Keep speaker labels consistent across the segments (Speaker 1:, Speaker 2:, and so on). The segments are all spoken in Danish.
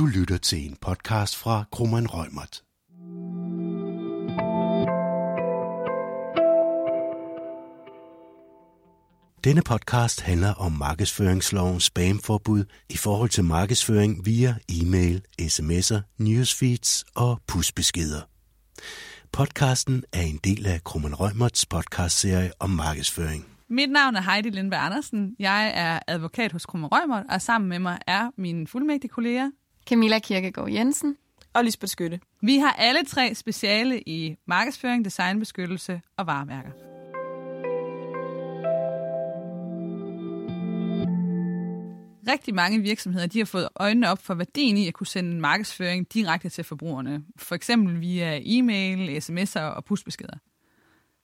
Speaker 1: Du lytter til en podcast fra Krummeren Rømert. Denne podcast handler om markedsføringslovens spamforbud i forhold til markedsføring via e-mail, sms'er, newsfeeds og pushbeskeder. Podcasten er en del af Krummen Rømerts podcastserie om markedsføring.
Speaker 2: Mit navn er Heidi Lindberg Andersen. Jeg er advokat hos Krummer Rømert, og sammen med mig er mine fuldmægtige kolleger.
Speaker 3: Camilla Kirkegaard Jensen.
Speaker 4: Og Lisbeth Skytte.
Speaker 2: Vi har alle tre speciale i markedsføring, designbeskyttelse og varemærker. Rigtig mange virksomheder de har fået øjnene op for værdien i at kunne sende en markedsføring direkte til forbrugerne. For eksempel via e-mail, sms'er og pushbeskeder.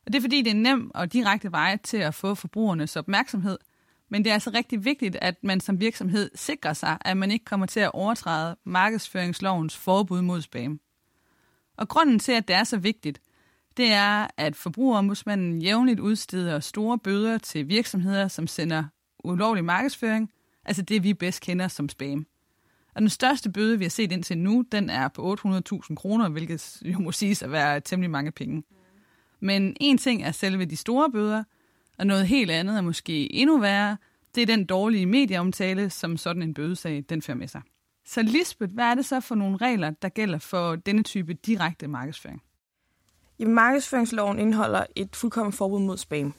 Speaker 2: Og det er fordi, det er nem og direkte vej til at få forbrugernes opmærksomhed. Men det er altså rigtig vigtigt, at man som virksomhed sikrer sig, at man ikke kommer til at overtræde markedsføringslovens forbud mod spam. Og grunden til, at det er så vigtigt, det er, at forbrugerombudsmanden jævnligt udsteder store bøder til virksomheder, som sender ulovlig markedsføring, altså det vi bedst kender som spam. Og den største bøde, vi har set indtil nu, den er på 800.000 kroner, hvilket jo må siges at være temmelig mange penge. Men en ting er selve de store bøder, og noget helt andet er måske endnu værre, det er den dårlige medieomtale, som sådan en bødesag den fører med sig. Så Lisbeth, hvad er det så for nogle regler, der gælder for denne type direkte markedsføring?
Speaker 4: Jamen, markedsføringsloven indeholder et fuldkommen forbud mod spam.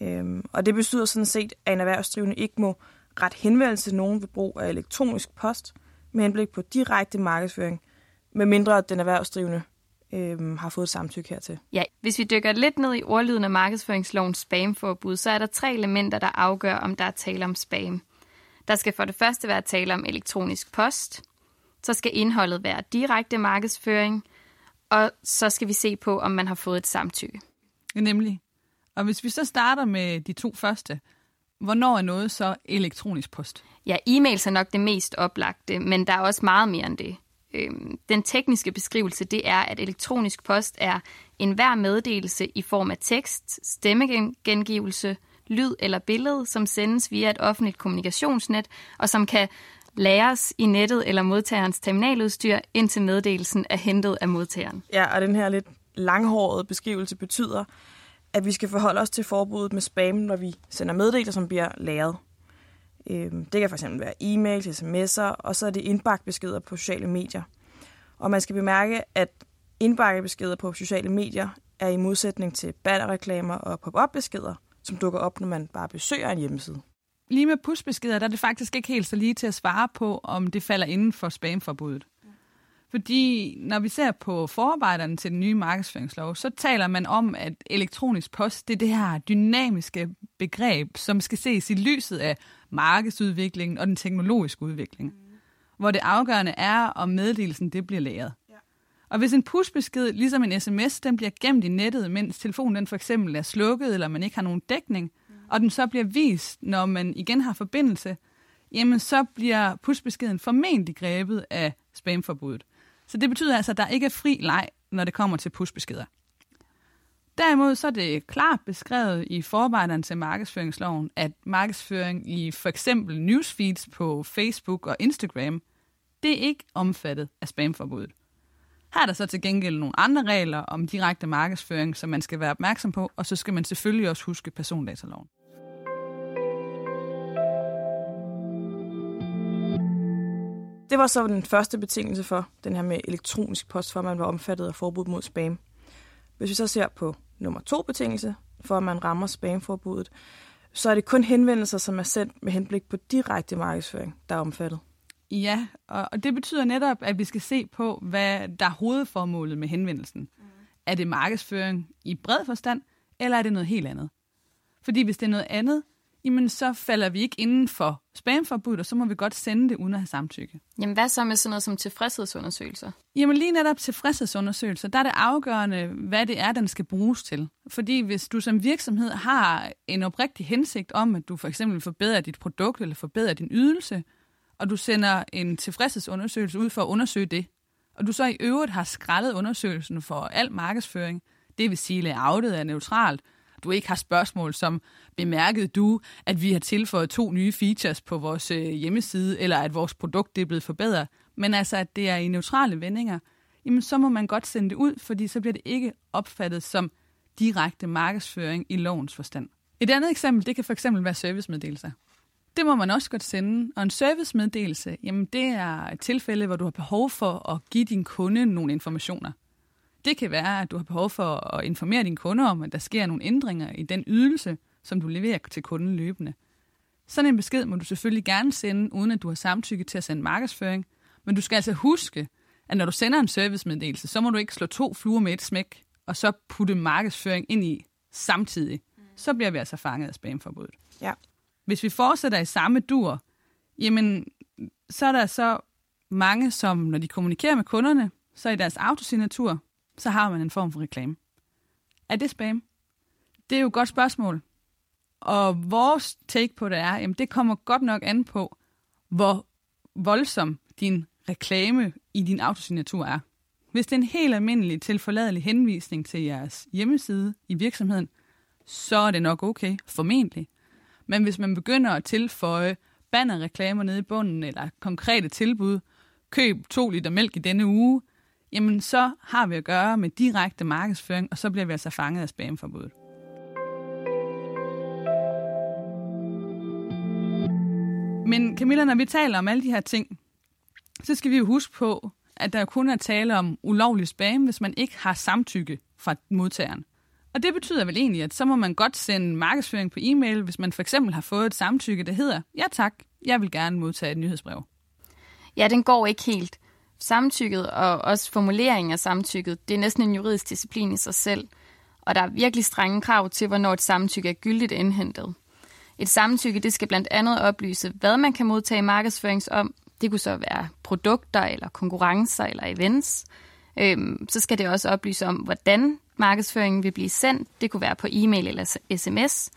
Speaker 4: Øhm, og det betyder sådan set, at en erhvervsdrivende ikke må ret henvendelse til nogen ved brug af elektronisk post med henblik på direkte markedsføring, medmindre den erhvervsdrivende øhm, har fået samtykke hertil.
Speaker 3: Ja, hvis vi dykker lidt ned i ordlyden af markedsføringslovens spamforbud, så er der tre elementer, der afgør, om der er tale om spam. Der skal for det første være tale om elektronisk post, så skal indholdet være direkte markedsføring, og så skal vi se på, om man har fået et samtykke.
Speaker 2: Nemlig. Og hvis vi så starter med de to første, hvornår er noget så elektronisk post?
Speaker 3: Ja, e-mails er nok det mest oplagte, men der er også meget mere end det. Øhm, den tekniske beskrivelse, det er, at elektronisk post er enhver meddelelse i form af tekst, stemmegengivelse, lyd eller billede, som sendes via et offentligt kommunikationsnet, og som kan læres i nettet eller modtagerens terminaludstyr, indtil meddelelsen er hentet af modtageren.
Speaker 4: Ja, og den her lidt langhårede beskrivelse betyder, at vi skal forholde os til forbuddet med spam, når vi sender meddelelser, som bliver læret. Øhm, det kan fx være e-mails, sms'er, og så er det indbakkebeskeder på sociale medier. Og man skal bemærke, at indbakkebeskeder på sociale medier er i modsætning til bannerreklamer og pop-up-beskeder, som dukker op, når man bare besøger en hjemmeside.
Speaker 2: Lige med pushbeskeder, der er det faktisk ikke helt så lige til at svare på, om det falder inden for spamforbuddet. Fordi når vi ser på forarbejderne til den nye markedsføringslov, så taler man om, at elektronisk post, det er det her dynamiske begreb, som skal ses i lyset af markedsudviklingen og den teknologiske udvikling. Mm. Hvor det afgørende er, om meddelelsen det bliver læret. Ja. Og hvis en pushbesked, ligesom en sms, den bliver gemt i nettet, mens telefonen den for eksempel er slukket, eller man ikke har nogen dækning, mm. og den så bliver vist, når man igen har forbindelse, jamen så bliver pushbeskeden formentlig grebet af spamforbuddet. Så det betyder altså, at der ikke er fri leg, når det kommer til pushbeskeder. Derimod så er det klart beskrevet i forarbejderne til markedsføringsloven, at markedsføring i for eksempel newsfeeds på Facebook og Instagram, det er ikke omfattet af spamforbuddet. Her er der så til gengæld nogle andre regler om direkte markedsføring, som man skal være opmærksom på, og så skal man selvfølgelig også huske persondataloven.
Speaker 4: Det var så den første betingelse for den her med elektronisk post, for at man var omfattet af forbud mod spam. Hvis vi så ser på nummer to betingelse, for at man rammer spamforbuddet, så er det kun henvendelser, som er sendt med henblik på direkte markedsføring, der er omfattet.
Speaker 2: Ja, og det betyder netop, at vi skal se på, hvad der er hovedformålet med henvendelsen. Mm. Er det markedsføring i bred forstand, eller er det noget helt andet? Fordi hvis det er noget andet, jamen så falder vi ikke inden for spamforbuddet, og så må vi godt sende det uden at have samtykke.
Speaker 3: Jamen hvad så med sådan noget som tilfredshedsundersøgelser?
Speaker 2: Jamen lige netop tilfredshedsundersøgelser, der er det afgørende, hvad det er, den skal bruges til. Fordi hvis du som virksomhed har en oprigtig hensigt om, at du for eksempel forbedrer dit produkt eller forbedrer din ydelse, og du sender en tilfredshedsundersøgelse ud for at undersøge det, og du så i øvrigt har skrællet undersøgelsen for al markedsføring, det vil sige layoutet er neutralt, du ikke har spørgsmål som, bemærkede du, at vi har tilføjet to nye features på vores øh, hjemmeside, eller at vores produkt det er blevet forbedret, men altså, at det er i neutrale vendinger, jamen så må man godt sende det ud, fordi så bliver det ikke opfattet som direkte markedsføring i lovens forstand. Et andet eksempel, det kan for eksempel være servicemeddelelser. Det må man også godt sende. Og en servicemeddelelse, jamen det er et tilfælde, hvor du har behov for at give din kunde nogle informationer. Det kan være, at du har behov for at informere din kunde om, at der sker nogle ændringer i den ydelse, som du leverer til kunden løbende. Sådan en besked må du selvfølgelig gerne sende, uden at du har samtykke til at sende markedsføring. Men du skal altså huske, at når du sender en servicemeddelelse, så må du ikke slå to fluer med et smæk, og så putte markedsføring ind i samtidig. Så bliver vi altså fanget af spamforbuddet.
Speaker 4: Ja.
Speaker 2: Hvis vi fortsætter i samme dur, jamen, så er der så mange, som når de kommunikerer med kunderne, så i deres autosignatur, så har man en form for reklame. Er det spam? Det er jo et godt spørgsmål. Og vores take på det er, jamen det kommer godt nok an på, hvor voldsom din reklame i din autosignatur er. Hvis det er en helt almindelig tilforladelig henvisning til jeres hjemmeside i virksomheden, så er det nok okay, formentlig. Men hvis man begynder at tilføje bannerreklamer nede i bunden, eller konkrete tilbud, køb to liter mælk i denne uge, jamen så har vi at gøre med direkte markedsføring, og så bliver vi altså fanget af spamforbuddet. Men Camilla, når vi taler om alle de her ting, så skal vi jo huske på, at der kun er tale om ulovlig spam, hvis man ikke har samtykke fra modtageren. Og det betyder vel egentlig, at så må man godt sende markedsføring på e-mail, hvis man for eksempel har fået et samtykke, der hedder, ja tak, jeg vil gerne modtage et nyhedsbrev.
Speaker 3: Ja, den går ikke helt. Samtykket og også formuleringen af samtykket, det er næsten en juridisk disciplin i sig selv. Og der er virkelig strenge krav til, hvornår et samtykke er gyldigt indhentet. Et samtykke det skal blandt andet oplyse, hvad man kan modtage markedsførings om. Det kunne så være produkter eller konkurrencer eller events. Øhm, så skal det også oplyse om, hvordan markedsføringen vil blive sendt. Det kunne være på e-mail eller sms.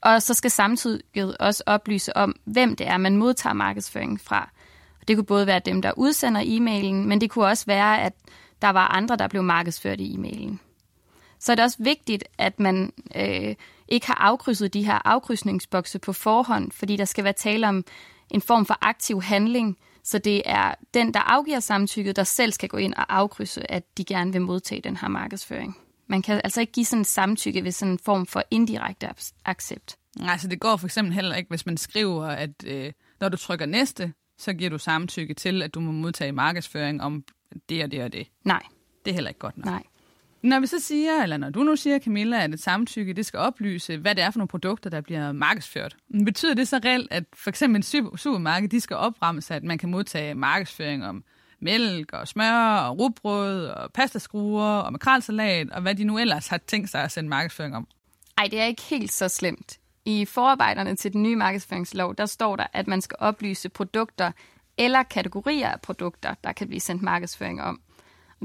Speaker 3: Og så skal samtykket også oplyse om, hvem det er, man modtager markedsføringen fra. Det kunne både være dem, der udsender e-mailen, men det kunne også være, at der var andre, der blev markedsført i e-mailen. Så er det også vigtigt, at man øh, ikke har afkrydset de her afkrydsningsbokse på forhånd, fordi der skal være tale om en form for aktiv handling, så det er den, der afgiver samtykket, der selv skal gå ind og afkrydse, at de gerne vil modtage den her markedsføring. Man kan altså ikke give sådan en samtykke ved sådan en form for indirekte accept.
Speaker 2: Nej, så det går for eksempel heller ikke, hvis man skriver, at øh, når du trykker næste, så giver du samtykke til, at du må modtage markedsføring om det og det og det.
Speaker 3: Nej.
Speaker 2: Det er heller ikke godt nok.
Speaker 3: Nej.
Speaker 2: Når vi så siger, eller når du nu siger, Camilla, at et samtykke det skal oplyse, hvad det er for nogle produkter, der bliver markedsført. Betyder det så reelt, at for eksempel en supermarked, de skal opremse, at man kan modtage markedsføring om mælk og smør og rugbrød og pastaskruer og makrelsalat og hvad de nu ellers har tænkt sig at sende markedsføring om?
Speaker 3: Ej, det er ikke helt så slemt. I forarbejderne til den nye markedsføringslov, der står der, at man skal oplyse produkter eller kategorier af produkter, der kan blive sendt markedsføring om.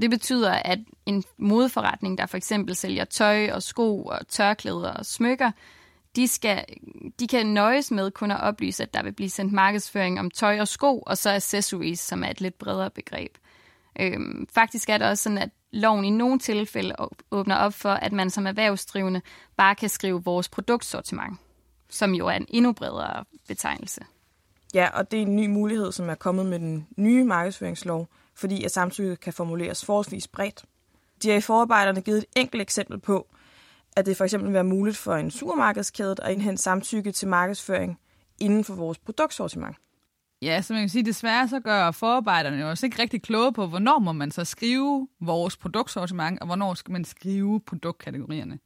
Speaker 3: Det betyder, at en modeforretning, der for eksempel sælger tøj og sko og tørklæder og smykker, de, skal, de kan nøjes med kun at oplyse, at der vil blive sendt markedsføring om tøj og sko, og så accessories, som er et lidt bredere begreb. Øhm, faktisk er det også sådan, at loven i nogle tilfælde åbner op for, at man som erhvervsdrivende bare kan skrive vores produktsortiment, som jo er en endnu bredere betegnelse.
Speaker 4: Ja, og det er en ny mulighed, som er kommet med den nye markedsføringslov, fordi at samtykke kan formuleres forholdsvis bredt. De har i forarbejderne givet et enkelt eksempel på, at det for eksempel vil være muligt for en supermarkedskæde at indhente samtykke til markedsføring inden for vores produktsortiment.
Speaker 2: Ja, så man kan sige, desværre så gør forarbejderne jo også ikke rigtig kloge på, hvornår må man så skrive vores produktsortiment, og hvornår skal man skrive produktkategorierne.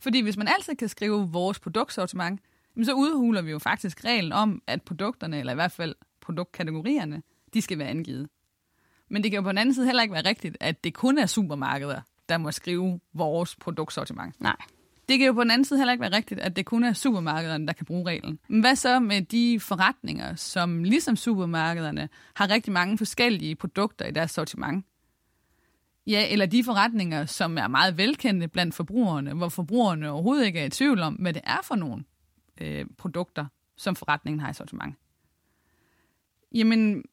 Speaker 2: Fordi hvis man altid kan skrive vores produktsortiment, så udhuler vi jo faktisk reglen om, at produkterne, eller i hvert fald produktkategorierne, de skal være angivet. Men det kan jo på den anden side heller ikke være rigtigt, at det kun er supermarkeder, der må skrive vores produktsortiment.
Speaker 3: Nej.
Speaker 2: Det kan jo på den anden side heller ikke være rigtigt, at det kun er supermarkederne, der kan bruge reglen. Men hvad så med de forretninger, som ligesom supermarkederne har rigtig mange forskellige produkter i deres sortiment? Ja, eller de forretninger, som er meget velkendte blandt forbrugerne, hvor forbrugerne overhovedet ikke er i tvivl om, hvad det er for nogle øh, produkter, som forretningen har i sortiment. Jamen,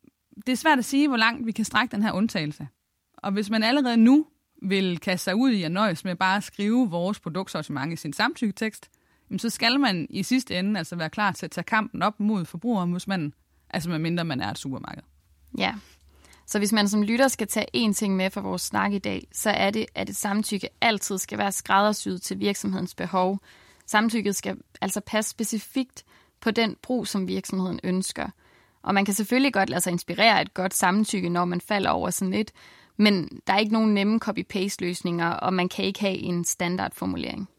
Speaker 2: det er svært at sige, hvor langt vi kan strække den her undtagelse. Og hvis man allerede nu vil kaste sig ud i at nøjes med bare at skrive vores produktsortiment i sin samtykketekst, jamen så skal man i sidste ende altså være klar til at tage kampen op mod forbrugerombudsmanden, altså medmindre man er et supermarked.
Speaker 3: Ja, så hvis man som lytter skal tage én ting med fra vores snak i dag, så er det, at et samtykke altid skal være skræddersyet til virksomhedens behov. Samtykket skal altså passe specifikt på den brug, som virksomheden ønsker. Og man kan selvfølgelig godt lade sig inspirere af et godt samtykke, når man falder over sådan et, men der er ikke nogen nemme copy-paste-løsninger, og man kan ikke have en standardformulering.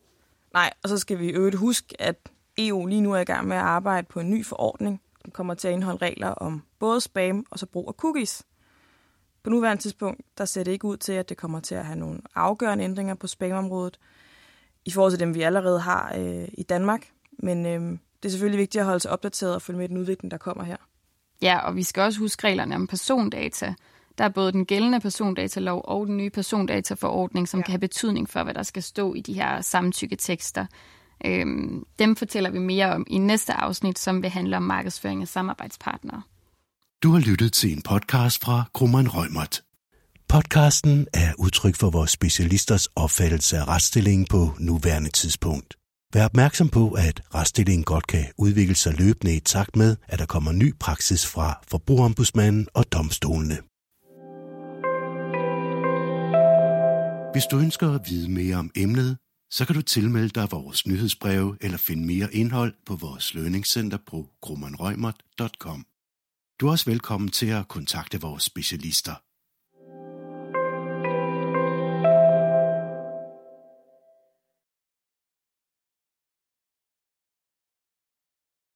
Speaker 4: Nej, og så skal vi øvrigt huske, at EU lige nu er i gang med at arbejde på en ny forordning, som kommer til at indeholde regler om både spam og så brug af cookies. På nuværende tidspunkt, der ser det ikke ud til, at det kommer til at have nogle afgørende ændringer på spamområdet, i forhold til dem, vi allerede har øh, i Danmark. Men øh, det er selvfølgelig vigtigt at holde sig opdateret og følge med den udvikling, der kommer her.
Speaker 3: Ja, og vi skal også huske reglerne om persondata. Der er både den gældende persondatalov og den nye persondataforordning, som ja. kan have betydning for, hvad der skal stå i de her samtykketekster. Øhm, dem fortæller vi mere om i næste afsnit, som vil handle om markedsføring af samarbejdspartnere.
Speaker 1: Du har lyttet til en podcast fra Krummeren Rømert. Podcasten er udtryk for vores specialisters opfattelse af retsstillingen på nuværende tidspunkt. Vær opmærksom på, at retsstillingen godt kan udvikle sig løbende i takt med, at der kommer ny praksis fra forbrugerombudsmanden og domstolene. Hvis du ønsker at vide mere om emnet, så kan du tilmelde dig vores nyhedsbreve eller finde mere indhold på vores lønningscenter på grummanrøgmert.com. Du er også velkommen til at kontakte vores specialister.